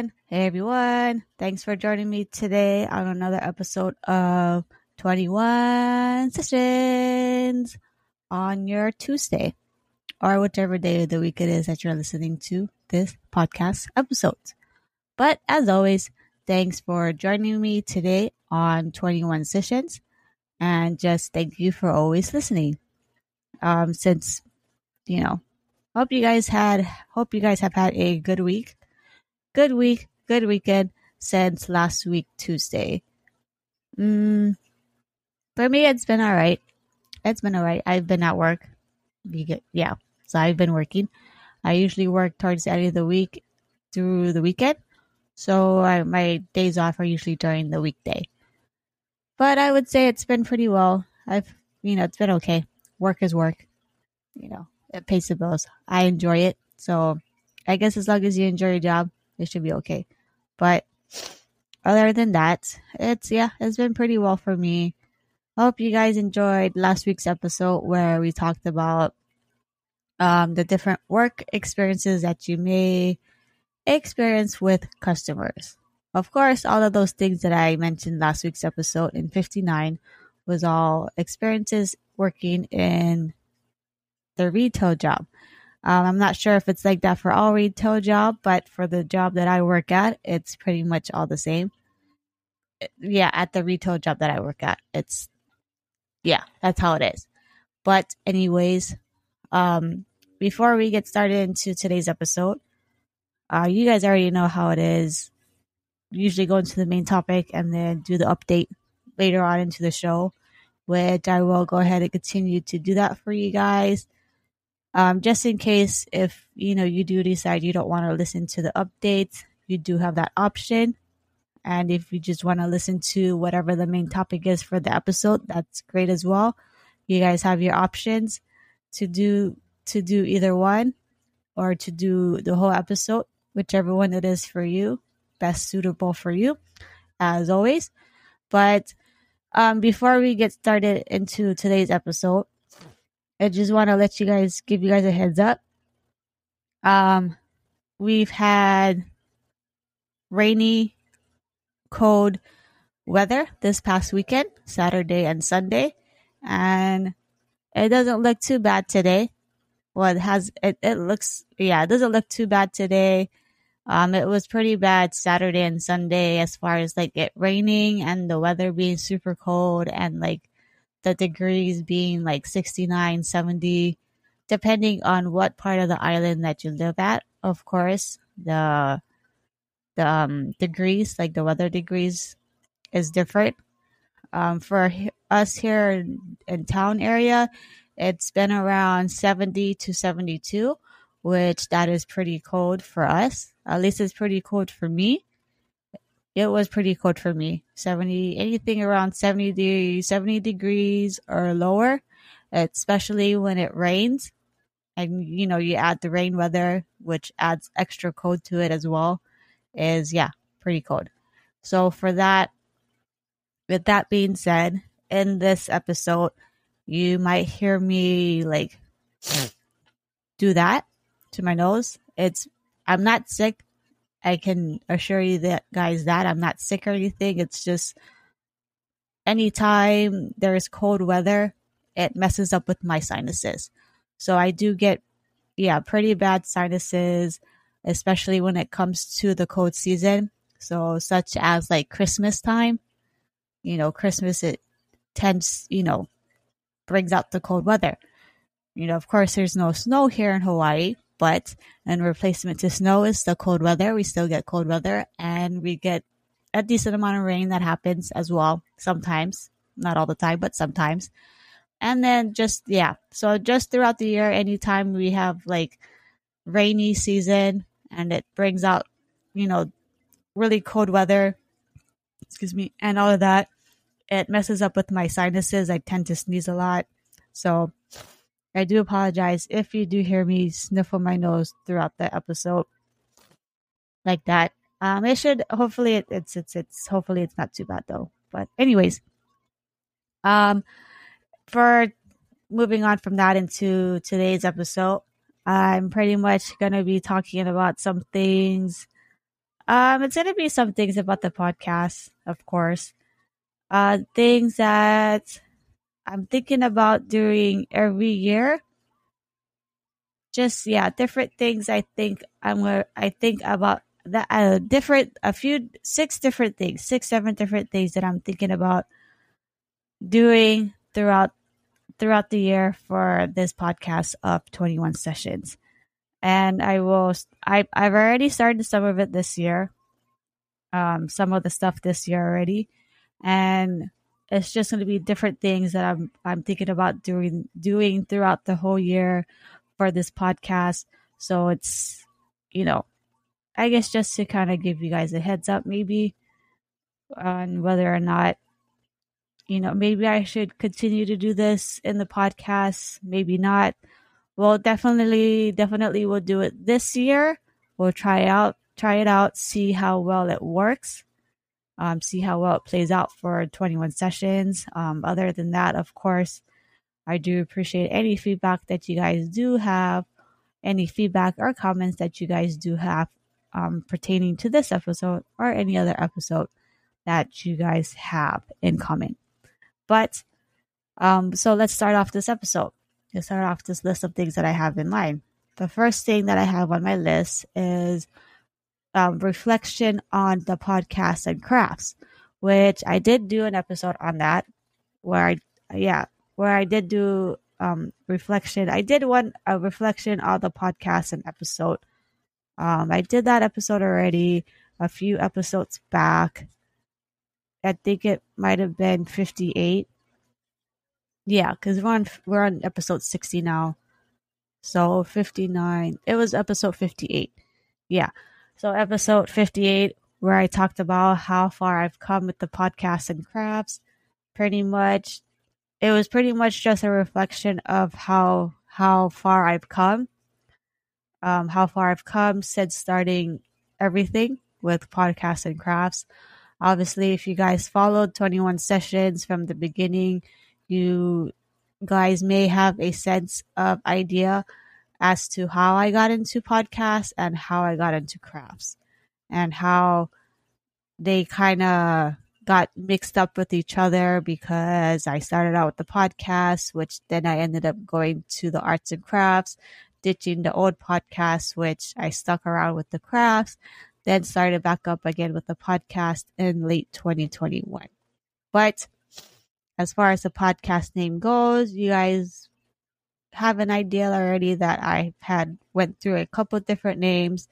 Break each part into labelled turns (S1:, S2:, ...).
S1: everyone. Hey everyone. Thanks for joining me today on another episode of 21 Sessions on your Tuesday or whichever day of the week it is that you're listening to this podcast episode. But as always, thanks for joining me today on 21 Sessions and just thank you for always listening. Um, since, you know, hope you guys had, hope you guys have had a good week good week, good weekend since last week, Tuesday. Mm, for me, it's been all right. It's been all right. I've been at work. Yeah. So I've been working. I usually work towards the end of the week through the weekend. So I, my days off are usually during the weekday. But I would say it's been pretty well. I've, you know, it's been okay. Work is work. You know, it pays the bills. I enjoy it. So I guess as long as you enjoy your job, it should be okay. But other than that, it's yeah, it's been pretty well for me. Hope you guys enjoyed last week's episode where we talked about um, the different work experiences that you may experience with customers. Of course, all of those things that I mentioned last week's episode in 59 was all experiences working in the retail job. Um, I'm not sure if it's like that for all retail job, but for the job that I work at, it's pretty much all the same. Yeah, at the retail job that I work at, it's yeah, that's how it is. But anyways, um, before we get started into today's episode, uh, you guys already know how it is. Usually go into the main topic and then do the update later on into the show, which I will go ahead and continue to do that for you guys um, just in case if you know you do decide you don't want to listen to the updates, you do have that option. And if you just want to listen to whatever the main topic is for the episode, that's great as well. You guys have your options to do to do either one or to do the whole episode, whichever one it is for you, best suitable for you, as always. But um, before we get started into today's episode, I just want to let you guys give you guys a heads up. Um, we've had rainy, cold weather this past weekend, Saturday and Sunday, and it doesn't look too bad today. Well, it has it, it looks yeah, it doesn't look too bad today. Um, it was pretty bad Saturday and Sunday as far as like it raining and the weather being super cold and like the degrees being like 69, 70, depending on what part of the island that you live at. Of course, the the um, degrees, like the weather degrees, is different. Um, for us here in, in town area, it's been around 70 to 72, which that is pretty cold for us. At least it's pretty cold for me it was pretty cold for me. 70, anything around 70, de- 70 degrees or lower, especially when it rains. And, you know, you add the rain weather, which adds extra cold to it as well, is, yeah, pretty cold. So, for that, with that being said, in this episode, you might hear me like do that to my nose. It's, I'm not sick. I can assure you that guys that I'm not sick or anything. It's just anytime there's cold weather, it messes up with my sinuses. So I do get yeah, pretty bad sinuses, especially when it comes to the cold season. So such as like Christmas time. You know, Christmas it tends, you know, brings out the cold weather. You know, of course there's no snow here in Hawaii, but in replacement to snow is the cold weather. We still get cold weather and we get a decent amount of rain that happens as well sometimes. Not all the time, but sometimes. And then just, yeah. So just throughout the year, anytime we have like rainy season and it brings out, you know, really cold weather, excuse me, and all of that, it messes up with my sinuses. I tend to sneeze a lot. So I do apologize if you do hear me sniffle my nose throughout the episode like that. Um, it should hopefully it, it's it's it's hopefully it's not too bad though. But anyways, um, for moving on from that into today's episode, I'm pretty much gonna be talking about some things Um, it's gonna be some things about the podcast, of course. Uh, things that I'm thinking about doing every year. Just yeah, different things. I think I'm gonna. I think about that. Uh, different, a few, six different things, six, seven different things that I'm thinking about doing throughout throughout the year for this podcast of 21 sessions. And I will. I I've already started some of it this year. Um, some of the stuff this year already, and it's just going to be different things that I'm I'm thinking about doing doing throughout the whole year for this podcast. So it's you know, I guess just to kind of give you guys a heads up maybe on whether or not you know, maybe I should continue to do this in the podcast, maybe not. Well, definitely definitely we'll do it this year. We'll try out try it out, see how well it works um, see how well it plays out for 21 sessions. Um, other than that, of course, I do appreciate any feedback that you guys do have, any feedback or comments that you guys do have um, pertaining to this episode or any other episode that you guys have in common. But um, so let's start off this episode. Let's start off this list of things that I have in mind. The first thing that I have on my list is um, reflection on the podcast and crafts, which I did do an episode on that where I, yeah, where I did do um, reflection. I did one a reflection on the podcast and episode. Um, I did that episode already a few episodes back. I think it might have been 58. Yeah, because we're on we're on episode 60 now. So 59. It was episode 58. Yeah. So, episode 58, where I talked about how far I've come with the podcast and crafts, pretty much, it was pretty much just a reflection of how how far I've come, um, how far I've come since starting everything with podcasts and crafts. Obviously, if you guys followed 21 sessions from the beginning, you guys may have a sense of idea as to how I got into podcasts and how I got into crafts and how they kind of got mixed up with each other because I started out with the podcast, which then I ended up going to the arts and crafts, ditching the old podcast, which I stuck around with the crafts, then started back up again with the podcast in late 2021. But as far as the podcast name goes, you guys have an idea already that I've had went through a couple different names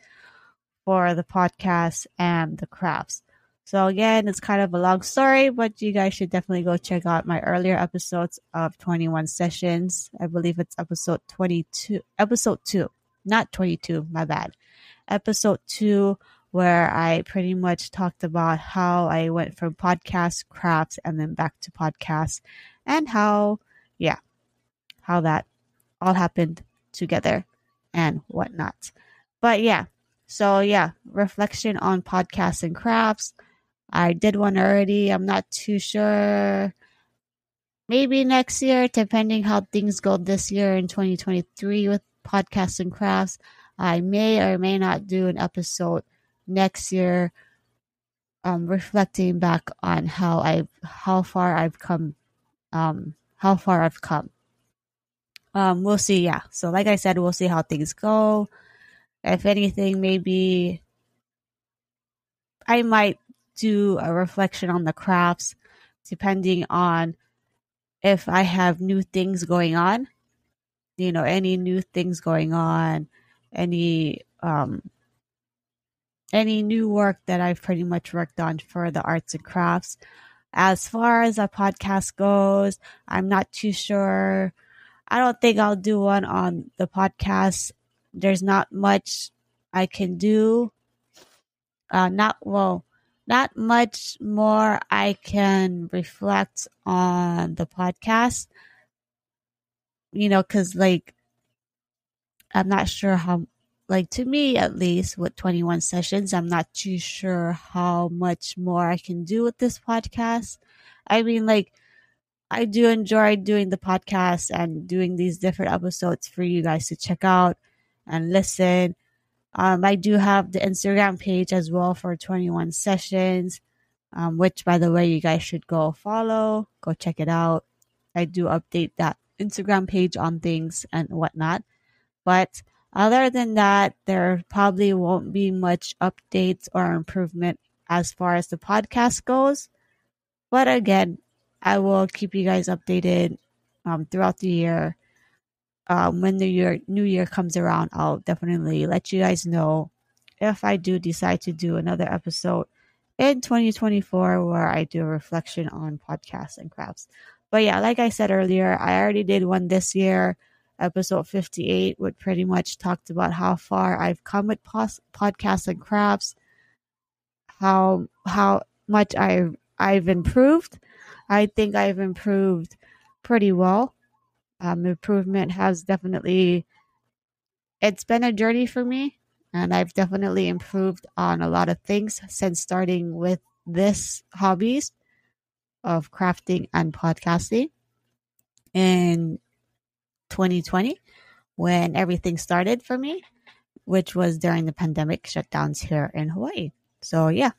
S1: for the podcast and the crafts. So again, it's kind of a long story, but you guys should definitely go check out my earlier episodes of 21 sessions. I believe it's episode 22, episode 2, not 22, my bad. Episode 2 where I pretty much talked about how I went from podcast crafts and then back to podcast and how yeah, how that all happened together and whatnot. But yeah, so yeah, reflection on podcasts and crafts. I did one already. I'm not too sure. Maybe next year, depending how things go this year in 2023 with podcasts and crafts. I may or may not do an episode next year um, reflecting back on how I've how far I've come um, how far I've come um, we'll see. Yeah. So, like I said, we'll see how things go. If anything, maybe I might do a reflection on the crafts, depending on if I have new things going on. You know, any new things going on, any um, any new work that I've pretty much worked on for the arts and crafts. As far as a podcast goes, I'm not too sure I don't think I'll do one on the podcast. There's not much I can do. Uh, not well, not much more I can reflect on the podcast. You know, because like I'm not sure how, like to me at least, with 21 sessions, I'm not too sure how much more I can do with this podcast. I mean, like I do enjoy doing the podcast and doing these different episodes for you guys to check out and listen. Um, I do have the Instagram page as well for 21 sessions, um, which, by the way, you guys should go follow, go check it out. I do update that Instagram page on things and whatnot. But other than that, there probably won't be much updates or improvement as far as the podcast goes. But again, I will keep you guys updated um, throughout the year um, when the year new year comes around, I'll definitely let you guys know if I do decide to do another episode in 2024 where I do a reflection on podcasts and crafts. But yeah, like I said earlier, I already did one this year, episode 58, which pretty much talked about how far I've come with pos- podcasts and crafts, how how much I've I've improved. I think I've improved pretty well. Um, improvement has definitely it's been a journey for me and i've definitely improved on a lot of things since starting with this hobbies of crafting and podcasting in 2020 when everything started for me which was during the pandemic shutdowns here in hawaii. So yeah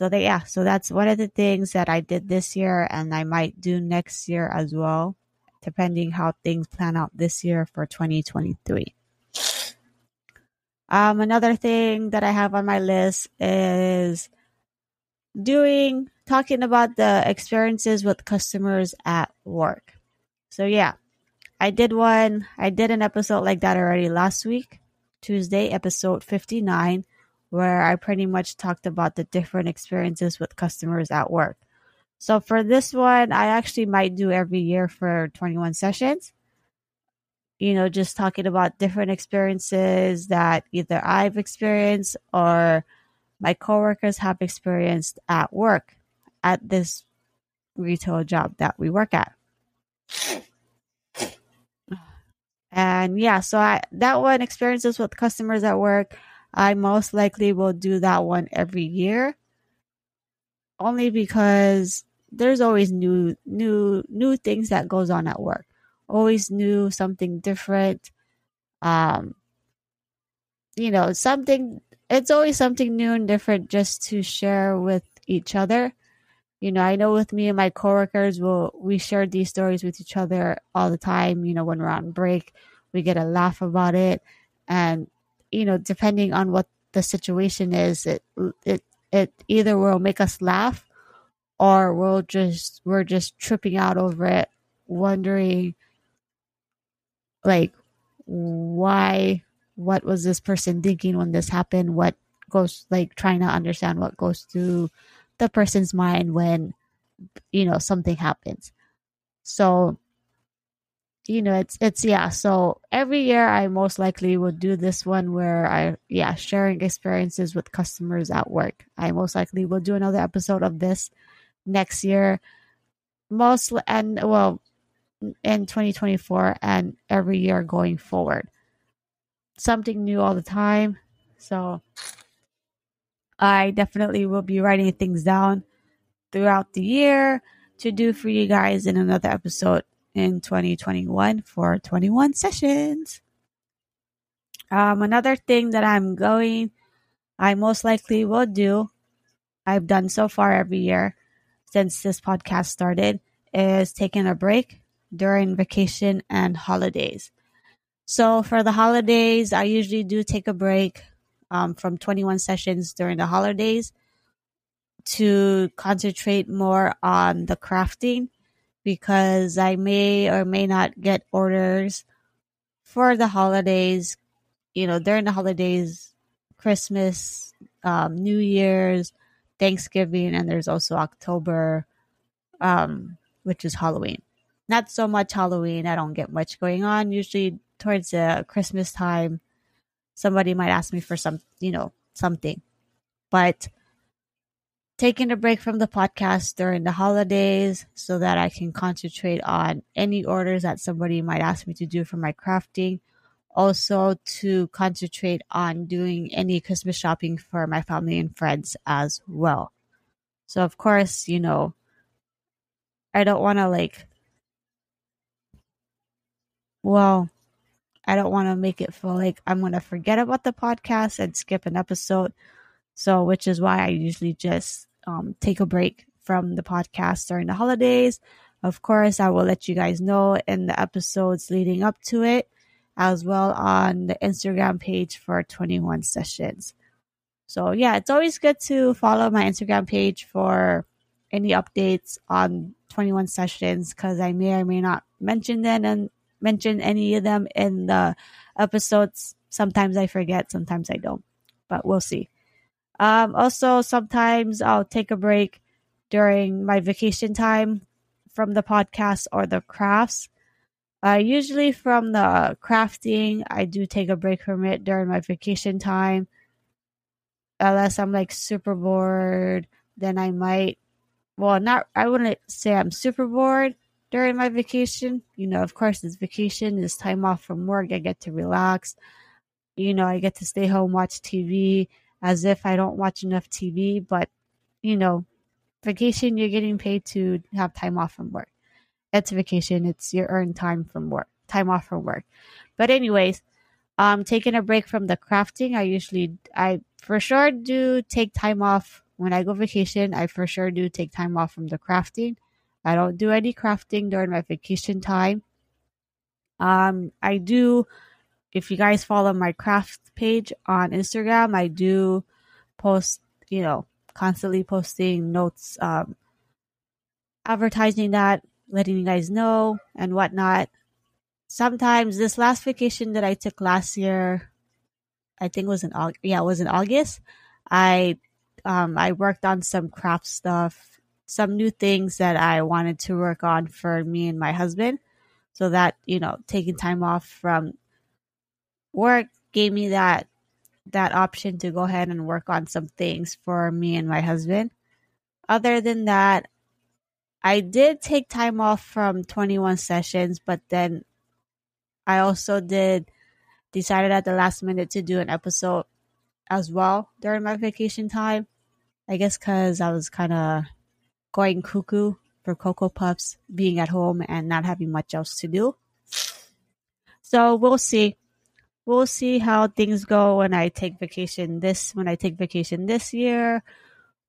S1: so they yeah so that's one of the things that i did this year and i might do next year as well depending how things plan out this year for 2023. Um, another thing that I have on my list is doing talking about the experiences with customers at work. So yeah, I did one. I did an episode like that already last week, Tuesday, episode 59, where I pretty much talked about the different experiences with customers at work. So for this one, I actually might do every year for 21 sessions. You know, just talking about different experiences that either I've experienced or my coworkers have experienced at work at this retail job that we work at. And yeah, so I that one experiences with customers at work, I most likely will do that one every year. Only because there's always new new new things that goes on at work always new something different um you know something it's always something new and different just to share with each other you know i know with me and my coworkers will we share these stories with each other all the time you know when we're on break we get a laugh about it and you know depending on what the situation is it it it either will make us laugh or we'll just we're just tripping out over it wondering like why what was this person thinking when this happened? What goes like trying to understand what goes through the person's mind when you know something happens. So you know it's it's yeah so every year i most likely will do this one where i yeah sharing experiences with customers at work i most likely will do another episode of this next year, most and well in 2024 and every year going forward. Something new all the time. So I definitely will be writing things down throughout the year to do for you guys in another episode in 2021 for 21 sessions. Um, another thing that I'm going, I most likely will do, I've done so far every year, since this podcast started is taking a break during vacation and holidays. So for the holidays, I usually do take a break um, from 21 sessions during the holidays to concentrate more on the crafting because I may or may not get orders for the holidays. You know, during the holidays, Christmas, um, New Year's, Thanksgiving, and there's also October, um, which is Halloween. Not so much Halloween. I don't get much going on. Usually towards the Christmas time, somebody might ask me for some, you know, something. But taking a break from the podcast during the holidays so that I can concentrate on any orders that somebody might ask me to do for my crafting also to concentrate on doing any Christmas shopping for my family and friends as well. So, of course, you know, I don't want to like, well, I don't want to make it feel like I'm going to forget about the podcast and skip an episode. So, which is why I usually just um, take a break from the podcast during the holidays. Of course, I will let you guys know in the episodes leading up to it, as well on the Instagram page for 21 sessions. So, yeah, it's always good to follow my Instagram page for any updates on 21 sessions because I may or may not mention them and mention any of them in the episodes. Sometimes I forget, sometimes I don't, but we'll see. Um, also, sometimes I'll take a break during my vacation time from the podcast or the crafts. Uh, usually from the crafting, I do take a break from it during my vacation time. Unless I'm like super bored, then I might well, not I wouldn't say I'm super bored during my vacation. You know, of course, it's vacation, it's time off from work. I get to relax. You know, I get to stay home, watch TV as if I don't watch enough TV. But, you know, vacation, you're getting paid to have time off from work. It's vacation, it's your earned time from work, time off from work. But, anyways, um, taking a break from the crafting, I usually, I for sure do take time off when I go vacation, I for sure do take time off from the crafting. I don't do any crafting during my vacation time. Um, I do, if you guys follow my craft page on Instagram, I do post, you know, constantly posting notes, um, advertising that, letting you guys know and whatnot. Sometimes this last vacation that I took last year, I think was in August. Yeah, it was in August. I um, I worked on some craft stuff, some new things that I wanted to work on for me and my husband. So that, you know, taking time off from work gave me that that option to go ahead and work on some things for me and my husband. Other than that, I did take time off from 21 sessions, but then I also did decided at the last minute to do an episode as well during my vacation time. I guess because I was kind of going cuckoo for Cocoa Puffs, being at home and not having much else to do. So we'll see. We'll see how things go when I take vacation this when I take vacation this year.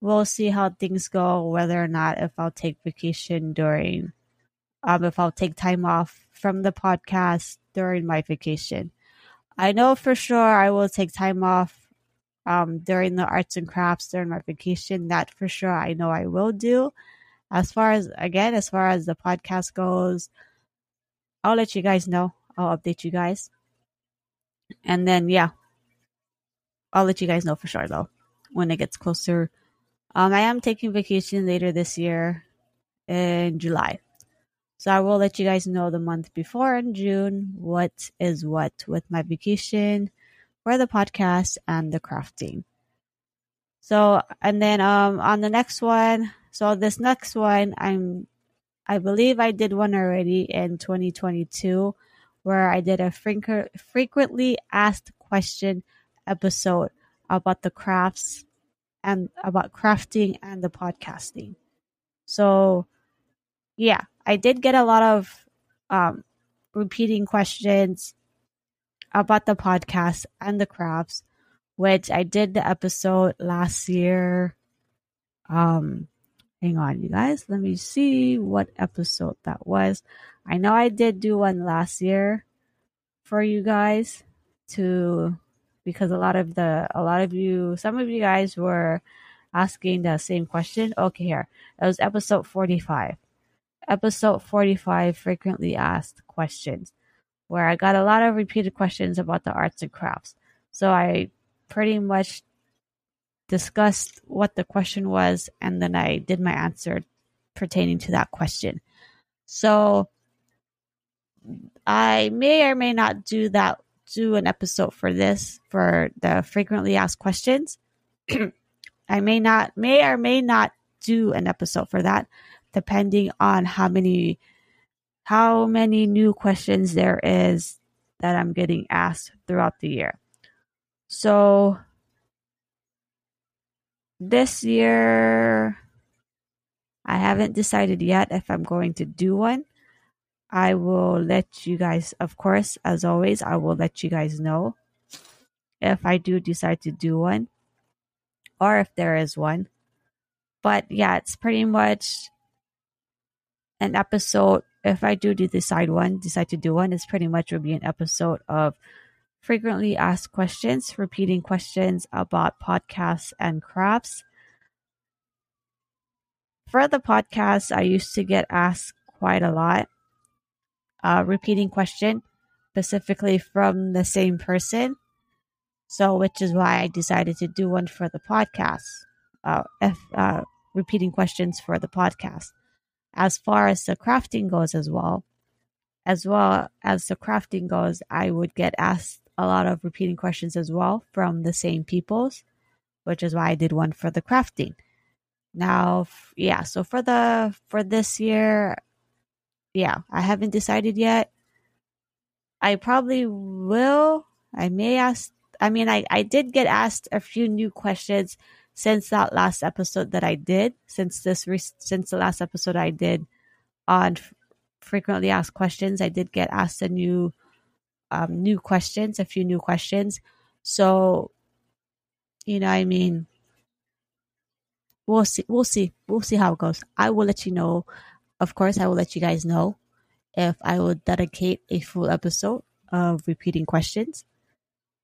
S1: We'll see how things go, whether or not if I'll take vacation during um if I'll take time off from the podcast during my vacation. I know for sure I will take time off um, during the arts and crafts during my vacation. That for sure I know I will do. As far as, again, as far as the podcast goes, I'll let you guys know. I'll update you guys. And then, yeah, I'll let you guys know for sure though when it gets closer. Um, I am taking vacation later this year in July. So I will let you guys know the month before in June what is what with my vacation for the podcast and the crafting. So, and then um on the next one, so this next one, I'm I believe I did one already in 2022 where I did a frequently asked question episode about the crafts and about crafting and the podcasting. So, yeah, I did get a lot of um, repeating questions about the podcast and the crafts, which I did the episode last year. Um, hang on, you guys. Let me see what episode that was. I know I did do one last year for you guys to because a lot of the a lot of you some of you guys were asking the same question. Okay, here. It was episode 45. Episode 45 frequently asked questions where I got a lot of repeated questions about the arts and crafts. So I pretty much discussed what the question was and then I did my answer pertaining to that question. So I may or may not do that do an episode for this for the frequently asked questions. I may not may or may not do an episode for that depending on how many how many new questions there is that I'm getting asked throughout the year. So this year, I haven't decided yet if I'm going to do one. I will let you guys, of course, as always, I will let you guys know if I do decide to do one or if there is one. But yeah, it's pretty much an episode. If I do decide one, decide to do one, it's pretty much will be an episode of frequently asked questions, repeating questions about podcasts and crafts. For the podcast, I used to get asked quite a lot. Uh, repeating question, specifically from the same person. So, which is why I decided to do one for the podcast. Uh, if, uh, repeating questions for the podcast. As far as the crafting goes, as well, as well as the crafting goes, I would get asked a lot of repeating questions as well from the same peoples, which is why I did one for the crafting. Now, yeah, so for the for this year, yeah, I haven't decided yet. I probably will. I may ask. I mean, I I did get asked a few new questions since that last episode that I did. Since this since the last episode I did on frequently asked questions, I did get asked a new um, new questions, a few new questions. So, you know, I mean, we'll see, we'll see, we'll see how it goes. I will let you know. Of course, I will let you guys know if I will dedicate a full episode of repeating questions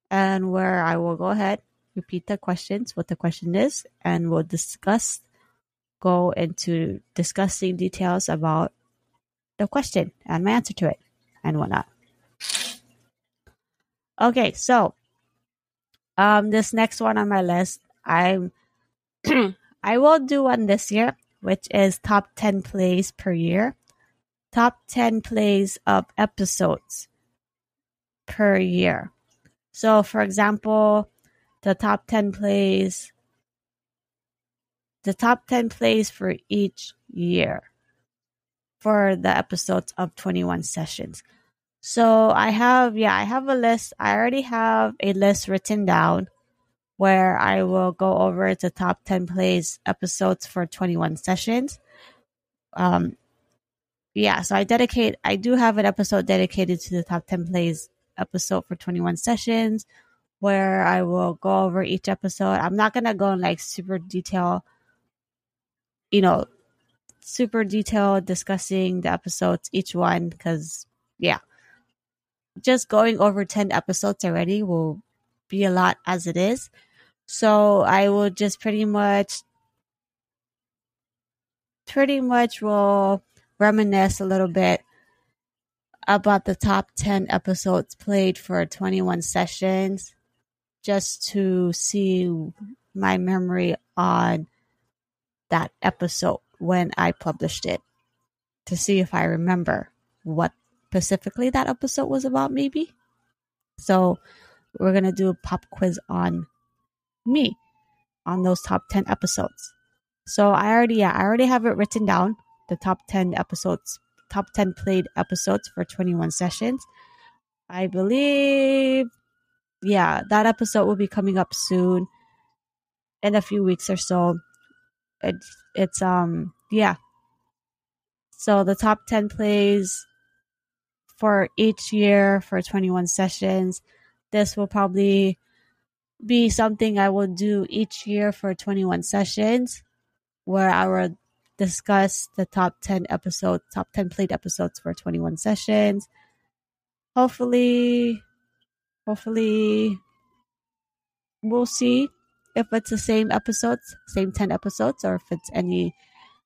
S1: and where I will go ahead, repeat the questions, what the question is, and we'll discuss, go into discussing details about the question and my answer to it and whatnot. Okay, so um this next one on my list, I'm I will do one this year, which is top 10 plays per year. Top 10 plays of episodes per year. So for example, the top 10 plays the top 10 plays for each year for the episodes of 21 sessions. So I have, yeah, I have a list. I already have a list written down where I will go over the top 10 plays episodes for 21 sessions. Um, yeah, so I dedicate, I do have an episode dedicated to the top 10 plays episode for 21 sessions where I will go over each episode. I'm not going to go in like super detail, you know, super detail discussing the episodes, each one, because yeah, just going over 10 episodes already will be a lot as it is. So I will just pretty much, pretty much will reminisce a little bit about the top 10 episodes played for 21 sessions just to see my memory on that episode when I published it to see if I remember what specifically that episode was about, maybe. So we're gonna do a pop quiz on me on those top 10 episodes. So I already yeah, I already have it written down, the top 10 episodes, top 10 played episodes for 21 sessions. I believe yeah, that episode will be coming up soon in a few weeks or so. It's it's um yeah. So the top 10 plays for each year for 21 sessions. This will probably be something I will do each year for 21 sessions where I will discuss the top 10 episodes, top 10 played episodes for 21 sessions. Hopefully, hopefully, we'll see if it's the same episodes, same 10 episodes, or if it's any,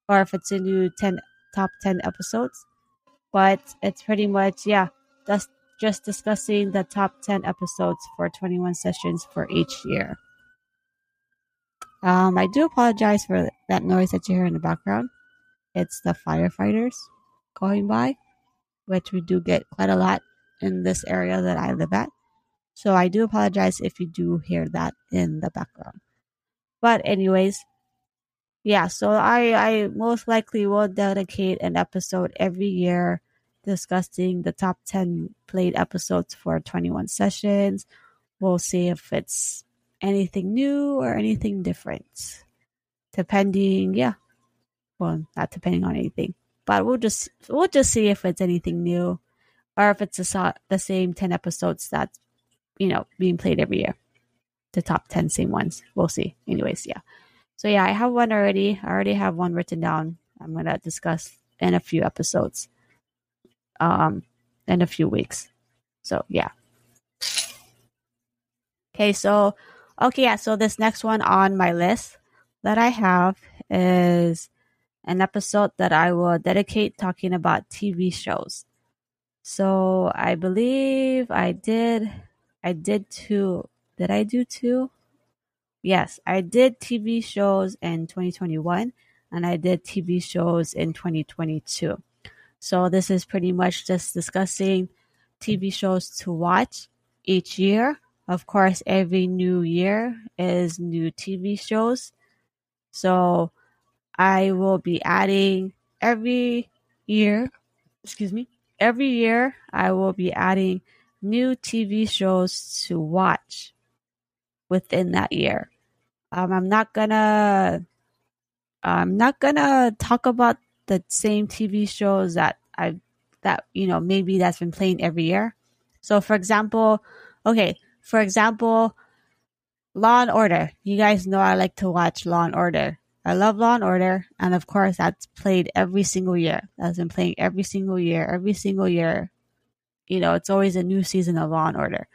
S1: or if it's a new 10, top 10 episodes but it's pretty much yeah just just discussing the top 10 episodes for 21 sessions for each year. Um i do apologize for that noise that you hear in the background. It's the firefighters going by which we do get quite a lot in this area that i live at. So i do apologize if you do hear that in the background. But anyways yeah, so I I most likely will dedicate an episode every year discussing the top 10 played episodes for 21 sessions. We'll see if it's anything new or anything different. Depending, yeah. Well, not depending on anything. but we'll just we'll just see if it's anything new, or if it's the the same ten episodes that's you know being played every year. The top ten same ones. We'll see. Anyways, yeah. So yeah, I have one already. I already have one written down. I'm gonna discuss in a few episodes. Um, in a few weeks. So yeah. Okay, so okay, yeah, so this next one on my list that I have is an episode that I will dedicate talking about TV shows. So I believe I did I did two did I do two? Yes, I did TV shows in 2021 and I did TV shows in 2022. So this is pretty much just discussing TV shows to watch each year. Of course, every new year is new TV shows. So I will be adding every year, excuse me, every year I will be adding new TV shows to watch within that year. Um, I'm not gonna, I'm not gonna talk about the same TV shows that I that you know maybe that's been playing every year. So for example, okay, for example, Law and Order. You guys know I like to watch Law and Order. I love Law and Order, and of course that's played every single year. That's been playing every single year, every single year. You know, it's always a new season of Law and Order.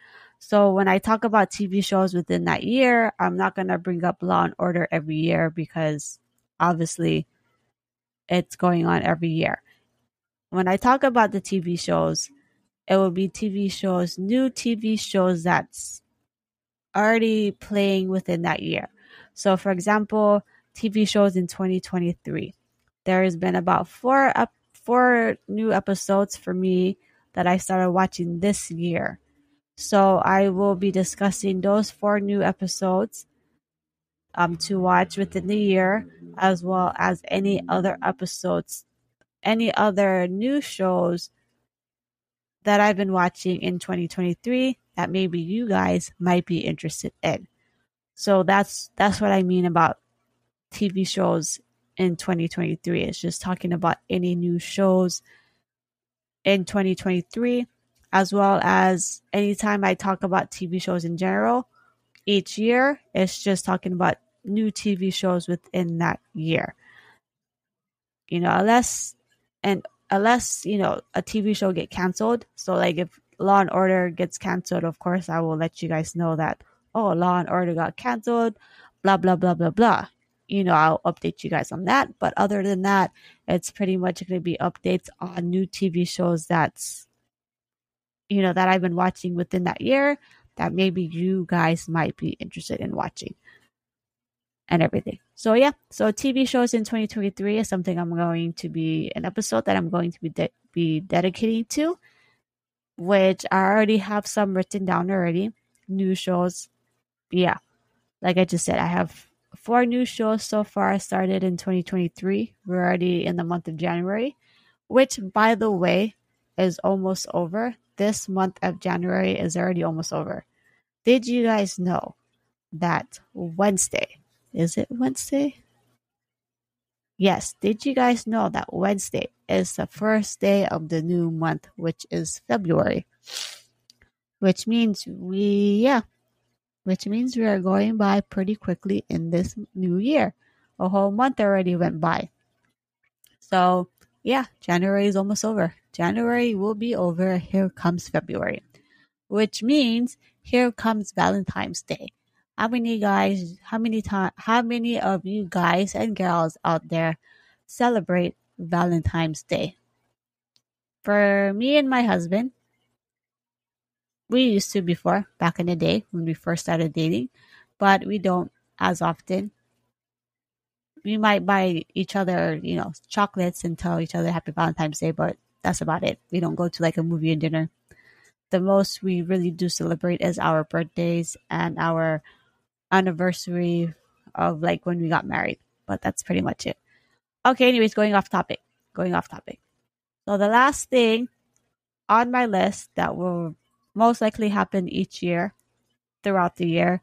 S1: So when I talk about TV shows within that year, I'm not gonna bring up Law and Order every year because obviously it's going on every year when I talk about the TV shows, it will be TV shows, new TV shows that's already playing within that year. So, for example, TV shows in 2023, there has been about four up four new episodes for me that I started watching this year. So I will be discussing those four new episodes um, to watch within the year, as well as any other episodes any other new shows that I've been watching in 2023 that maybe you guys might be interested in. So that's that's what I mean about TV shows in 2023. It's just talking about any new shows in 2023 as well as anytime I talk about TV shows in general each year, it's just talking about new TV shows within that year. You know, unless and unless you know a TV show get canceled, so like if Law and Order gets canceled, of course I will let you guys know that oh Law and Order got canceled, blah blah blah blah blah. You know I'll update you guys on that. But other than that, it's pretty much going to be updates on new TV shows that's you know that I've been watching within that year that maybe you guys might be interested in watching and everything. So yeah, so TV shows in 2023 is something I'm going to be an episode that I'm going to be de- be dedicating to, which I already have some written down already. New shows, yeah, like I just said, I have four new shows so far I started in 2023. We're already in the month of January, which by the way is almost over. This month of January is already almost over. Did you guys know that Wednesday? Is it Wednesday? Yes. Did you guys know that Wednesday is the first day of the new month, which is February? Which means we, yeah, which means we are going by pretty quickly in this new year. A whole month already went by. So, yeah, January is almost over. January will be over. Here comes February, which means here comes Valentine's Day how many guys how many time how many of you guys and girls out there celebrate valentine's day for me and my husband we used to before back in the day when we first started dating but we don't as often we might buy each other you know chocolates and tell each other happy valentine's day but that's about it we don't go to like a movie and dinner the most we really do celebrate is our birthdays and our anniversary of like when we got married. But that's pretty much it. Okay, anyways, going off topic. Going off topic. So the last thing on my list that will most likely happen each year throughout the year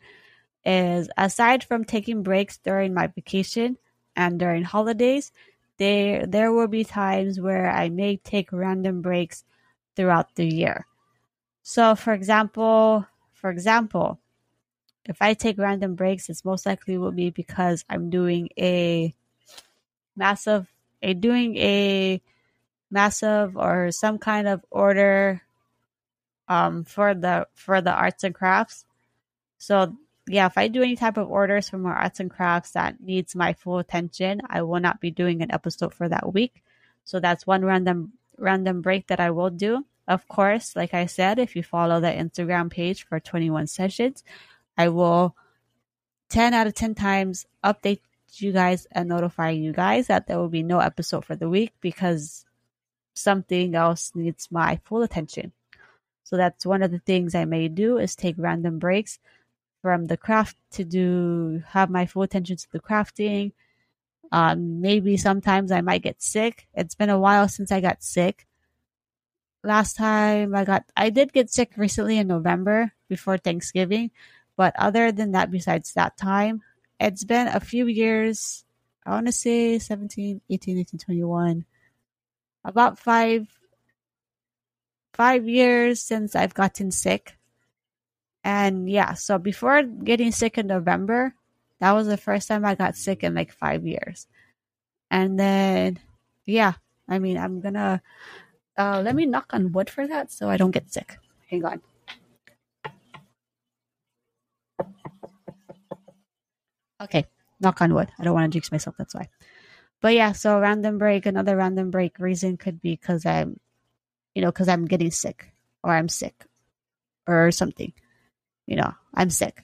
S1: is aside from taking breaks during my vacation and during holidays, there there will be times where I may take random breaks throughout the year. So for example, for example, if I take random breaks, it's most likely will be because I'm doing a massive a doing a massive or some kind of order um for the for the arts and crafts. So yeah, if I do any type of orders for my arts and crafts that needs my full attention, I will not be doing an episode for that week. So that's one random random break that I will do. Of course, like I said, if you follow the Instagram page for 21 sessions, I will 10 out of 10 times update you guys and notify you guys that there will be no episode for the week because something else needs my full attention. So that's one of the things I may do is take random breaks from the craft to do have my full attention to the crafting. Um, maybe sometimes I might get sick. It's been a while since I got sick. Last time I got, I did get sick recently in November before Thanksgiving, but other than that, besides that time, it's been a few years. I want to say 17, 18, 19, 21. About five, five years since I've gotten sick. And yeah, so before getting sick in November, that was the first time I got sick in like five years. And then, yeah, I mean, I'm gonna, uh, let me knock on wood for that so I don't get sick. Hang on. Okay, knock on wood. I don't want to jinx myself. That's why. But yeah, so random break. Another random break reason could be because I'm, you know, because I'm getting sick or I'm sick or something. You know, I'm sick.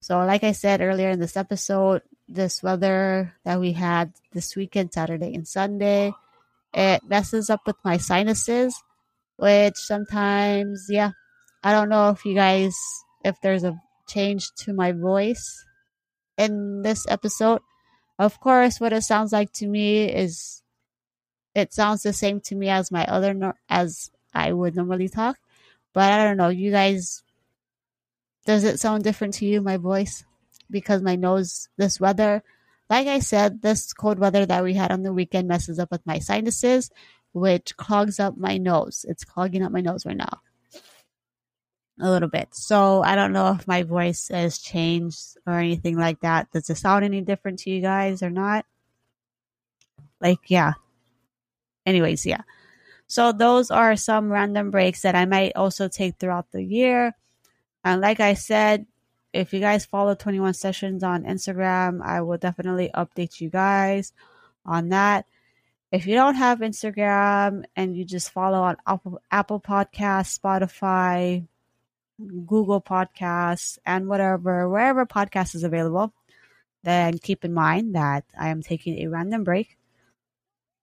S1: So, like I said earlier in this episode, this weather that we had this weekend, Saturday and Sunday, it messes up with my sinuses, which sometimes, yeah, I don't know if you guys, if there's a change to my voice in this episode. Of course, what it sounds like to me is it sounds the same to me as my other as I would normally talk, but I don't know. You guys, does it sound different to you, my voice? Because my nose, this weather, like I said, this cold weather that we had on the weekend messes up with my sinuses, which clogs up my nose. It's clogging up my nose right now a little bit. So I don't know if my voice has changed or anything like that. Does it sound any different to you guys or not? Like, yeah. Anyways, yeah. So those are some random breaks that I might also take throughout the year. And like I said, if you guys follow 21 sessions on Instagram, I will definitely update you guys on that. If you don't have Instagram and you just follow on Apple, Apple Podcasts, Spotify, Google Podcasts, and whatever, wherever podcast is available, then keep in mind that I am taking a random break,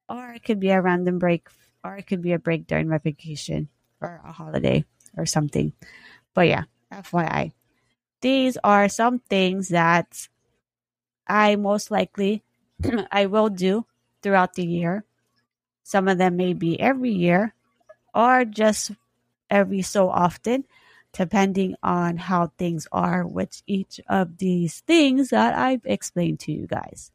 S1: or it could be a random break, or it could be a break during my vacation or a holiday or something. But yeah, FYI, these are some things that I most likely I will do throughout the year. Some of them may be every year or just every so often depending on how things are with each of these things that I've explained to you guys.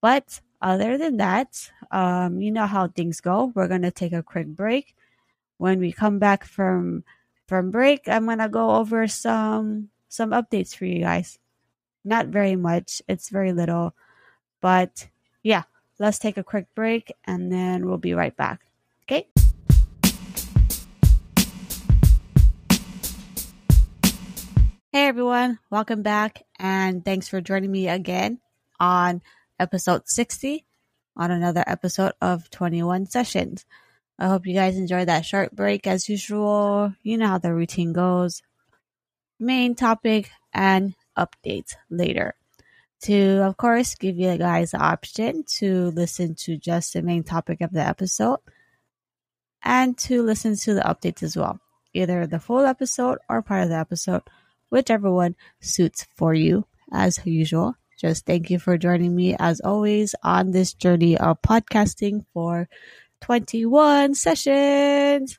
S1: But other than that, um, you know how things go. We're gonna take a quick break. When we come back from from break, I'm gonna go over some some updates for you guys. Not very much. It's very little, but yeah. Let's take a quick break and then we'll be right back. Okay. Hey everyone, welcome back and thanks for joining me again on episode 60 on another episode of 21 sessions. I hope you guys enjoyed that short break as usual. You know how the routine goes. Main topic and updates later. To, of course, give you guys the option to listen to just the main topic of the episode and to listen to the updates as well. Either the full episode or part of the episode whichever one suits for you. As usual, just thank you for joining me as always on this journey of podcasting for 21 sessions.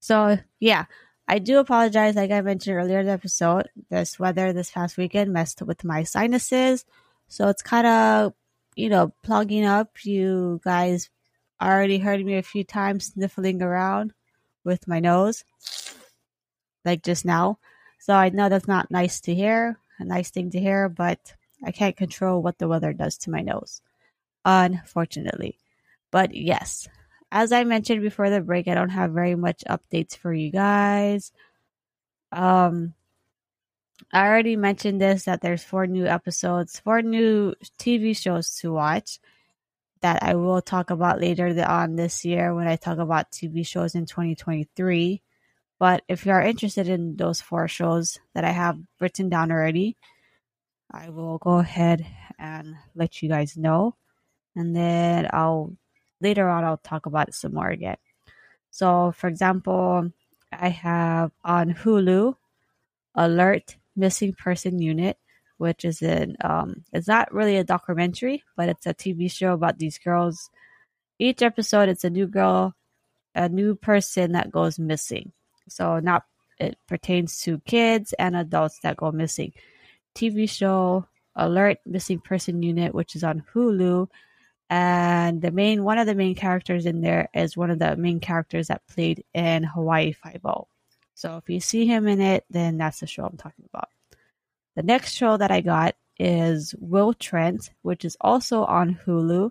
S1: So, yeah, I do apologize. Like I mentioned earlier in the episode, this weather this past weekend messed with my sinuses. So it's kind of, you know, plugging up. You guys already heard me a few times sniffling around with my nose, like just now. So I know that's not nice to hear, a nice thing to hear, but I can't control what the weather does to my nose, unfortunately. But yes, as I mentioned before the break, I don't have very much updates for you guys. Um, I already mentioned this that there's four new episodes, four new TV shows to watch that I will talk about later on this year when I talk about TV shows in 2023. But if you are interested in those four shows that I have written down already, I will go ahead and let you guys know. And then I'll later on I'll talk about it some more again. So for example, I have on Hulu Alert Missing Person Unit, which is an um it's not really a documentary, but it's a TV show about these girls. Each episode it's a new girl, a new person that goes missing. So not it pertains to kids and adults that go missing. TV show Alert Missing Person Unit, which is on Hulu. And the main one of the main characters in there is one of the main characters that played in Hawaii Five O. So if you see him in it, then that's the show I'm talking about. The next show that I got is Will Trent, which is also on Hulu,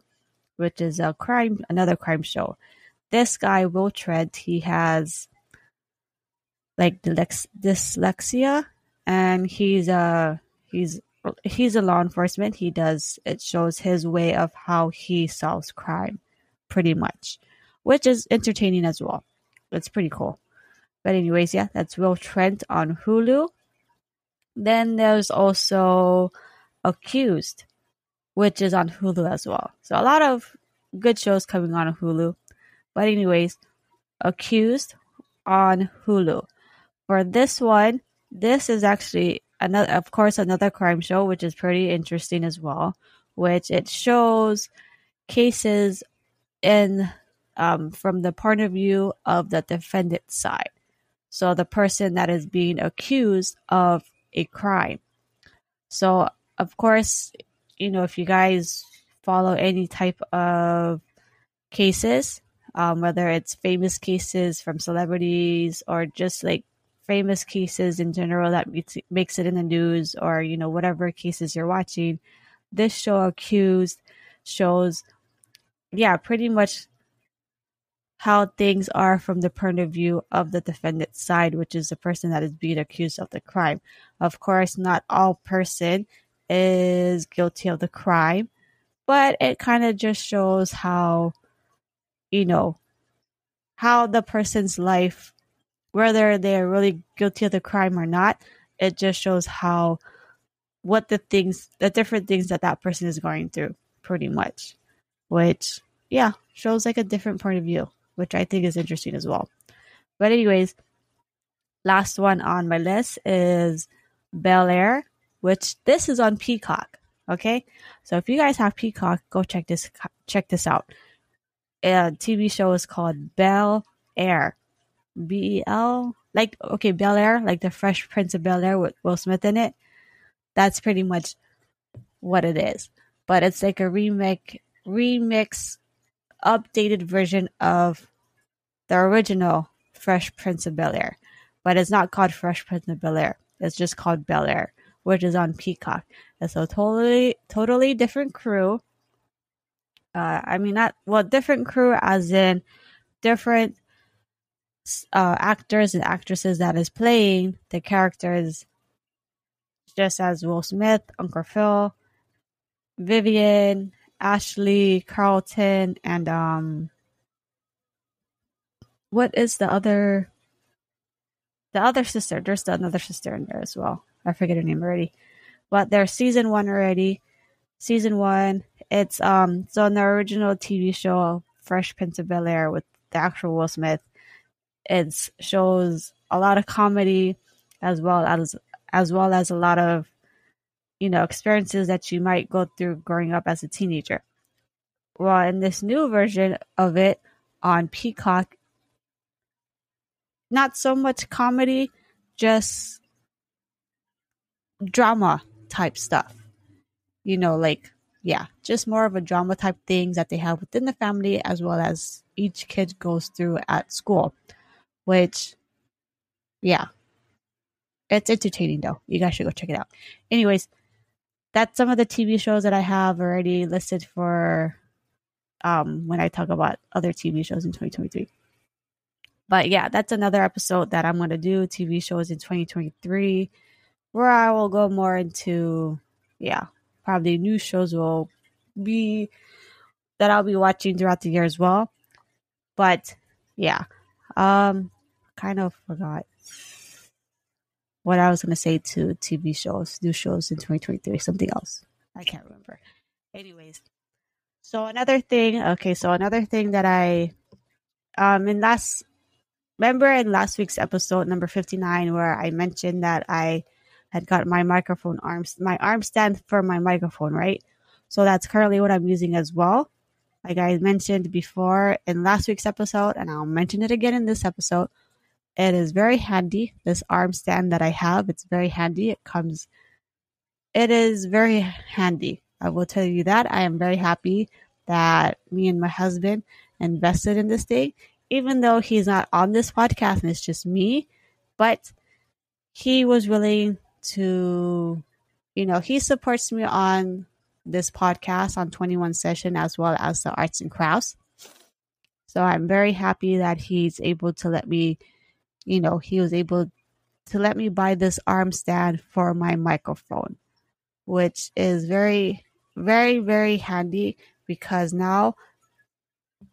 S1: which is a crime another crime show. This guy, Will Trent, he has like dyslexia and he's a he's he's a law enforcement. He does it shows his way of how he solves crime pretty much which is entertaining as well. It's pretty cool. But anyways yeah that's will trent on hulu. Then there's also accused which is on hulu as well. So a lot of good shows coming on hulu. But anyways accused on hulu. For this one, this is actually another, of course, another crime show, which is pretty interesting as well. Which it shows cases in um, from the point of view of the defendant side. So the person that is being accused of a crime. So of course, you know, if you guys follow any type of cases, um, whether it's famous cases from celebrities or just like famous cases in general that makes it in the news or you know whatever cases you're watching this show accused shows yeah pretty much how things are from the point of view of the defendant's side which is the person that is being accused of the crime. Of course not all person is guilty of the crime but it kind of just shows how you know how the person's life whether they're really guilty of the crime or not. It just shows how what the things, the different things that that person is going through, pretty much. Which, yeah, shows like a different point of view, which I think is interesting as well. But anyways, last one on my list is Bel Air, which this is on Peacock. Okay, so if you guys have Peacock, go check this check this out. A TV show is called Bel Air. B E L, like okay, Bel Air, like the Fresh Prince of Bel Air with Will Smith in it. That's pretty much what it is. But it's like a remake, remix, updated version of the original Fresh Prince of Bel Air. But it's not called Fresh Prince of Bel Air. It's just called Bel Air, which is on Peacock. It's a totally, totally different crew. Uh, I mean, not well, different crew as in different uh, actors and actresses that is playing the characters, just as Will Smith, Uncle Phil, Vivian, Ashley, Carlton, and um, what is the other? The other sister. There's the another sister in there as well. I forget her name already, but there's season one already. Season one. It's um so in the original TV show Fresh Prince of Bel Air with the actual Will Smith it shows a lot of comedy as well as as well as a lot of you know experiences that you might go through growing up as a teenager. Well, in this new version of it on Peacock, not so much comedy, just drama type stuff. You know, like yeah, just more of a drama type things that they have within the family as well as each kid goes through at school. Which, yeah, it's entertaining though. You guys should go check it out. Anyways, that's some of the TV shows that I have already listed for um, when I talk about other TV shows in 2023. But yeah, that's another episode that I'm going to do TV shows in 2023 where I will go more into, yeah, probably new shows will be that I'll be watching throughout the year as well. But yeah, um, kind of forgot what I was going to say to TV shows, new shows in 2023, something else. I can't remember. Anyways, so another thing, okay, so another thing that I, um, in last, remember in last week's episode number 59 where I mentioned that I had got my microphone arms, my arm stand for my microphone, right? So that's currently what I'm using as well. Like I mentioned before in last week's episode, and I'll mention it again in this episode. It is very handy. This arm stand that I have, it's very handy. It comes, it is very handy. I will tell you that. I am very happy that me and my husband invested in this thing, even though he's not on this podcast and it's just me. But he was willing to, you know, he supports me on this podcast on 21 Session as well as the arts and crafts. So I'm very happy that he's able to let me you know, he was able to let me buy this arm stand for my microphone, which is very, very, very handy because now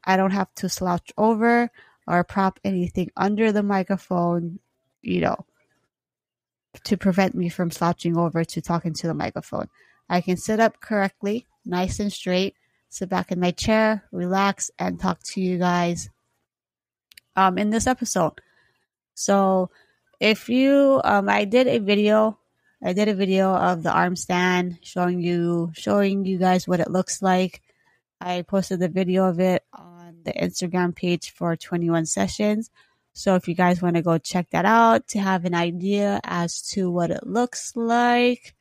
S1: I don't have to slouch over or prop anything under the microphone, you know, to prevent me from slouching over to talking to the microphone. I can sit up correctly, nice and straight, sit back in my chair, relax, and talk to you guys um, in this episode. So if you, um, I did a video, I did a video of the arm stand showing you, showing you guys what it looks like. I posted the video of it on the Instagram page for 21 sessions. So if you guys want to go check that out to have an idea as to what it looks like,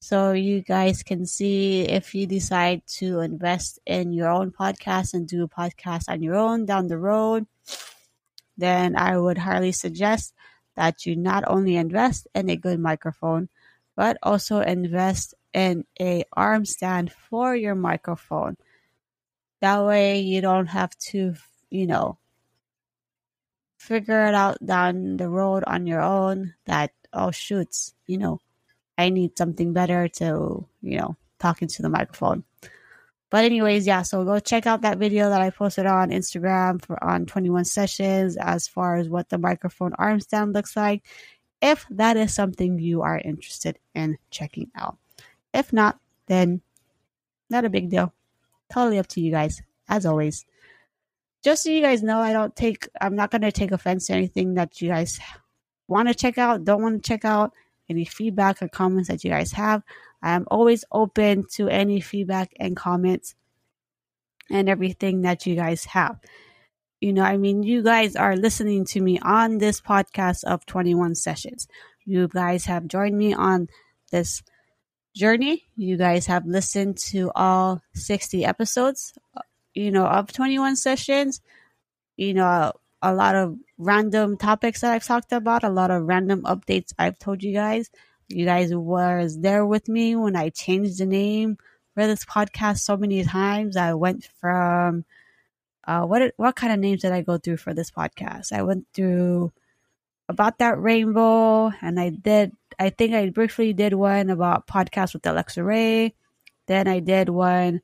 S1: so you guys can see if you decide to invest in your own podcast and do a podcast on your own down the road then I would highly suggest that you not only invest in a good microphone, but also invest in a arm stand for your microphone. That way you don't have to, you know, figure it out down the road on your own that, oh shoots, you know, I need something better to, you know, talking to the microphone. But anyways, yeah, so go check out that video that I posted on Instagram for on 21 sessions as far as what the microphone arm stand looks like. If that is something you are interested in checking out. If not, then not a big deal. Totally up to you guys, as always. Just so you guys know, I don't take I'm not gonna take offense to anything that you guys want to check out, don't want to check out, any feedback or comments that you guys have. I'm always open to any feedback and comments and everything that you guys have. You know, I mean, you guys are listening to me on this podcast of 21 sessions. You guys have joined me on this journey. You guys have listened to all 60 episodes, uh, you know, of 21 sessions. You know, a lot of random topics that I've talked about, a lot of random updates I've told you guys. You guys was there with me when I changed the name for this podcast so many times. I went from uh, what what kind of names did I go through for this podcast? I went through about that rainbow, and I did. I think I briefly did one about podcast with Alexa Ray. Then I did one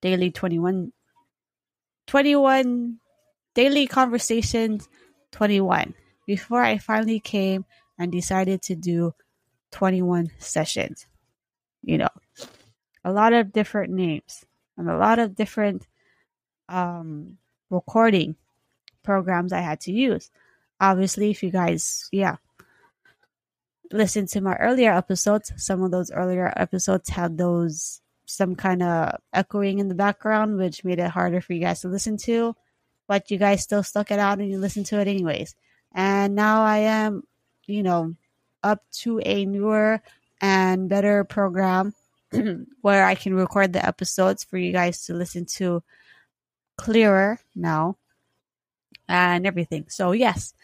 S1: daily 21, 21 daily conversations 21 before I finally came and decided to do 21 sessions. You know, a lot of different names and a lot of different um, recording programs I had to use. Obviously, if you guys, yeah, listen to my earlier episodes, some of those earlier episodes had those some kind of echoing in the background, which made it harder for you guys to listen to. But you guys still stuck it out and you listened to it anyways. And now I am, you know, up to a newer and better program where I can record the episodes for you guys to listen to clearer now and everything. So, yes,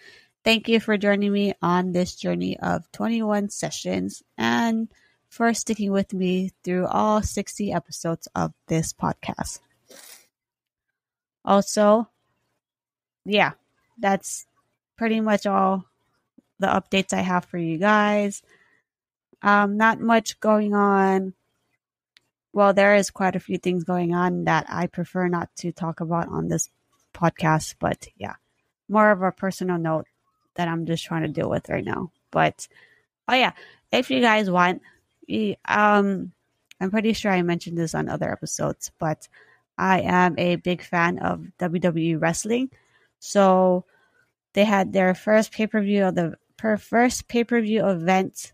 S1: thank you for joining me on this journey of 21 sessions and for sticking with me through all 60 episodes of this podcast. Also, yeah, that's pretty much all the updates I have for you guys. Um, not much going on. Well, there is quite a few things going on that I prefer not to talk about on this podcast, but yeah, more of a personal note that I'm just trying to deal with right now. But oh yeah, if you guys want, um, I'm pretty sure I mentioned this on other episodes, but I am a big fan of WWE wrestling. So they had their first pay per view of the first pay per view event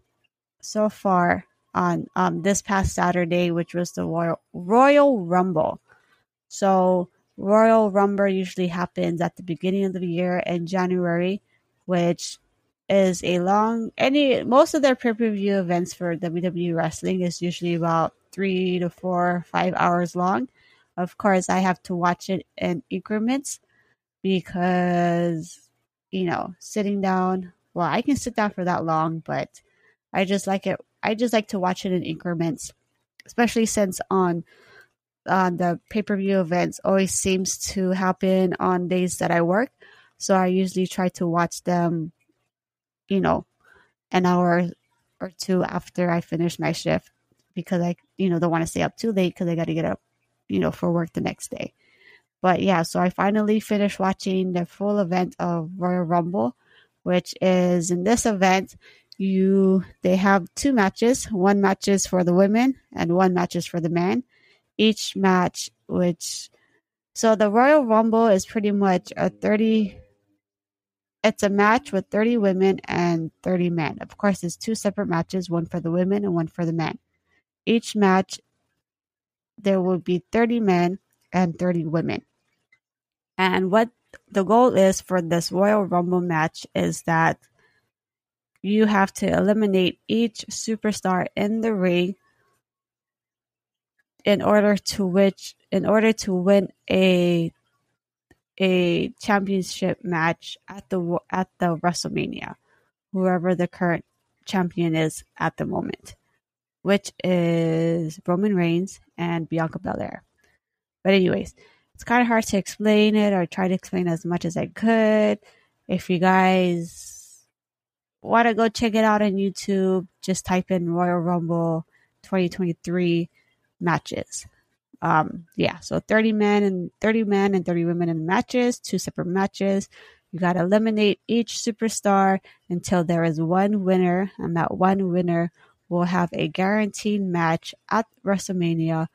S1: so far on um, this past Saturday, which was the Royal, Royal Rumble. So Royal Rumble usually happens at the beginning of the year in January, which is a long any most of their pay per view events for WWE wrestling is usually about three to four, five hours long. Of course, I have to watch it in increments because you know sitting down. Well, I can sit down for that long, but I just like it. I just like to watch it in increments, especially since on on the pay per view events always seems to happen on days that I work. So I usually try to watch them you know, an hour or two after I finish my shift because I, you know, don't want to stay up too late because I got to get up, you know, for work the next day. But yeah, so I finally finished watching the full event of Royal Rumble, which is in this event, you they have two matches. One matches for the women and one matches for the men. Each match, which so the Royal Rumble is pretty much a 30 it's a match with 30 women and 30 men. Of course, it's two separate matches, one for the women and one for the men. Each match, there will be 30 men and 30 women. And what the goal is for this Royal Rumble match is that you have to eliminate each superstar in the ring in order to which in order to win a a championship match at the at the WrestleMania, whoever the current champion is at the moment, which is Roman Reigns and Bianca Belair. But anyways, it's kind of hard to explain it or try to explain as much as I could. If you guys want to go check it out on YouTube, just type in Royal Rumble 2023 matches. Um, yeah, so 30 men and 30 men and 30 women in matches, two separate matches. You got to eliminate each superstar until there is one winner, and that one winner will have a guaranteed match at WrestleMania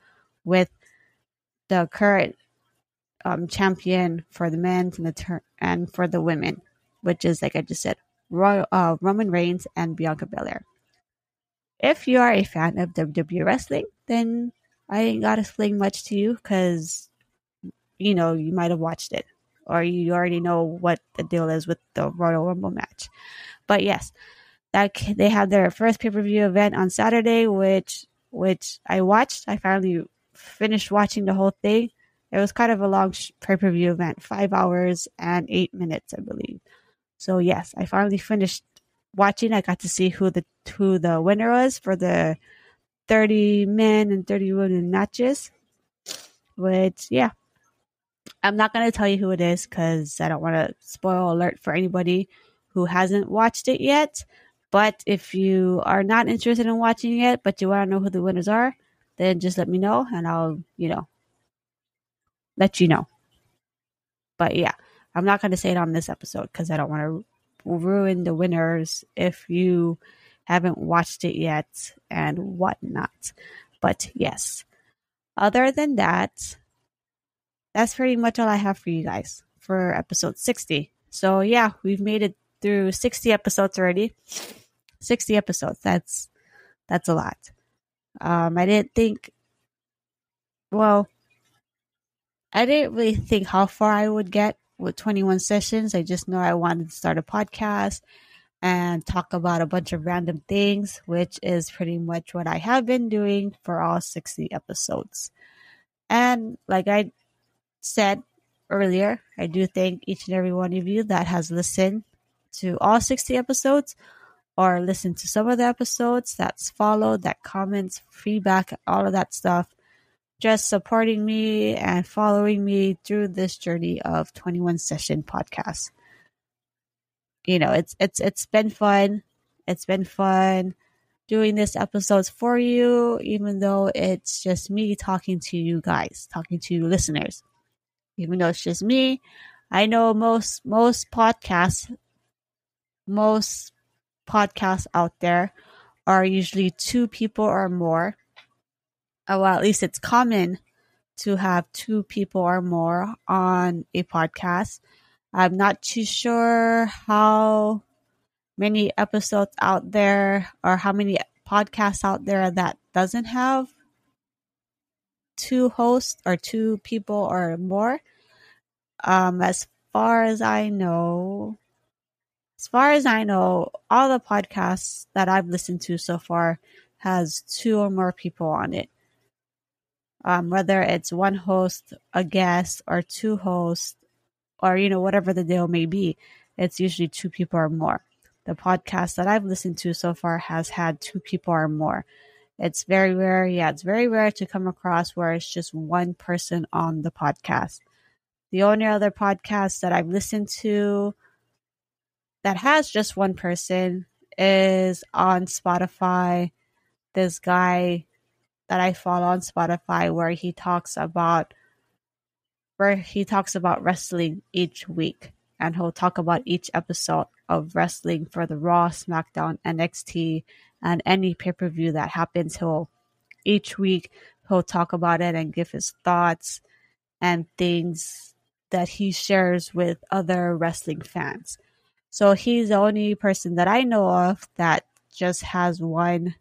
S1: with the current um, champion for the men and the ter- and for the women, which is like I just said, Royal, uh, Roman Reigns and Bianca Belair. If you are a fan of WWE wrestling, then I ain't got to explain much to you because, you know, you might have watched it or you already know what the deal is with the Royal Rumble match. But yes, that they had their first pay per view event on Saturday, which which I watched. I finally finished watching the whole thing. It was kind of a long pay per view event, five hours and eight minutes, I believe. So yes, I finally finished watching. I got to see who the who the winner was for the 30 men and 30 women matches. Which, yeah, I'm not to tell you who it is because I don't want to spoil alert for anybody who hasn't watched it yet. But if you are not interested in watching it, but you want to know who the winners are, then just let me know and I'll, you know, let you know. But yeah, I'm not going to say it on this episode because I don't want to ruin the winners if you haven't watched it yet and whatnot. But yes, other than that, that's pretty much all I have for you guys for episode 60. So yeah, we've made it through 60 episodes already. 60 episodes. That's that's a lot. Um I didn't think well I didn't really think how far I would get with 21 sessions. I just know I wanted to start a podcast and talk about a bunch of random things, which is pretty much what I have been doing for all 60 episodes. And like I said earlier, I do thank each and every one of you that has listened to all 60 episodes or listened to some of the episodes, that's followed, that comments, feedback, all of that stuff. Just supporting me and following me through this journey of 21 session podcast. You know, it's it's it's been fun. It's been fun doing this episodes for you, even though it's just me talking to you guys, talking to you listeners. Even though it's just me, I know most most podcasts, most podcasts out there are usually two people or more. Uh, well, at least it's common to have two people or more on a podcast. I'm not too sure how many episodes out there or how many podcasts out there that doesn't have two hosts or two people or more. Um, as far as I know, as far as I know, all the podcasts that I've listened to so far has two or more people on it. Um, whether it's one host, a guest, or two hosts, or you know whatever the deal may be, it's usually two people or more the podcast that I've listened to so far has had two people or more. It's very rare. Yeah, it's very rare to come across where it's just one person on the podcast. The only other podcast that I've listened to that has just one person is on Spotify. This guy that I follow on Spotify where he talks about where he talks about wrestling each week and he'll talk about each episode of wrestling for the Raw, SmackDown, NXT, and any pay per view that happens. He'll each week he'll talk about it and give his thoughts and things that he shares with other wrestling fans. So he's the only person that I know of that just has one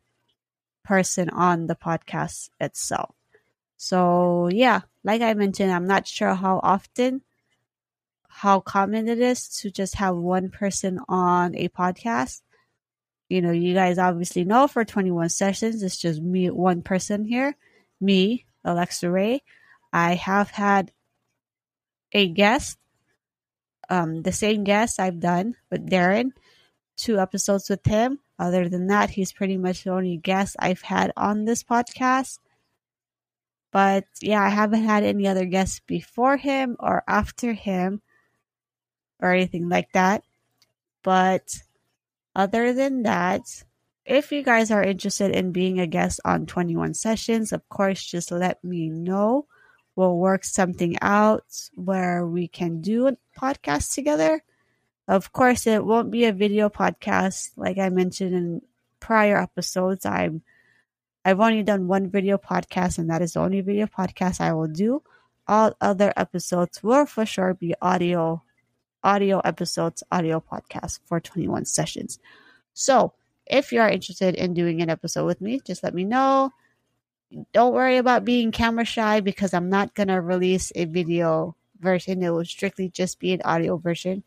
S1: person on the podcast itself. So yeah, like I mentioned, I'm not sure how often how common it is to just have one person on a podcast. You know, you guys obviously know for 21 sessions, it's just me, one person here, me, Alexa Ray. I have had a guest, um, the same guest I've done with Darren, two episodes with him. Other than that, he's pretty much the only guest I've had on this podcast. But yeah, I haven't had any other guests before him or after him or anything like that. But other than that, if you guys are interested in being a guest on 21 sessions, of course, just let me know. We'll work something out where we can do a podcast together. Of course, it won't be a video podcast like I mentioned in prior episodes. I'm I've only done one video podcast, and that is the only video podcast I will do. All other episodes will for sure be audio audio episodes, audio podcasts for 21 sessions. So, if you are interested in doing an episode with me, just let me know. Don't worry about being camera shy because I'm not going to release a video version. It will strictly just be an audio version.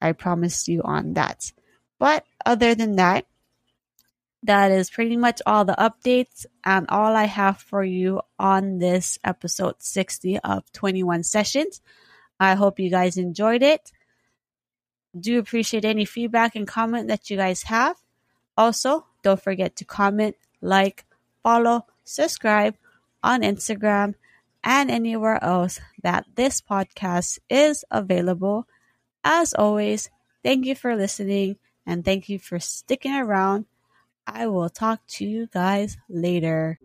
S1: I promise you on that. But other than that, that is pretty much all the updates and all I have for you on this episode 60 of 21 sessions. I hope you guys enjoyed it do appreciate any feedback and comment that you guys have. Also, don't forget to comment, like, follow, subscribe on Instagram and anywhere else that this podcast is available. As always, thank you for listening and thank you for sticking around. I will talk to you guys later.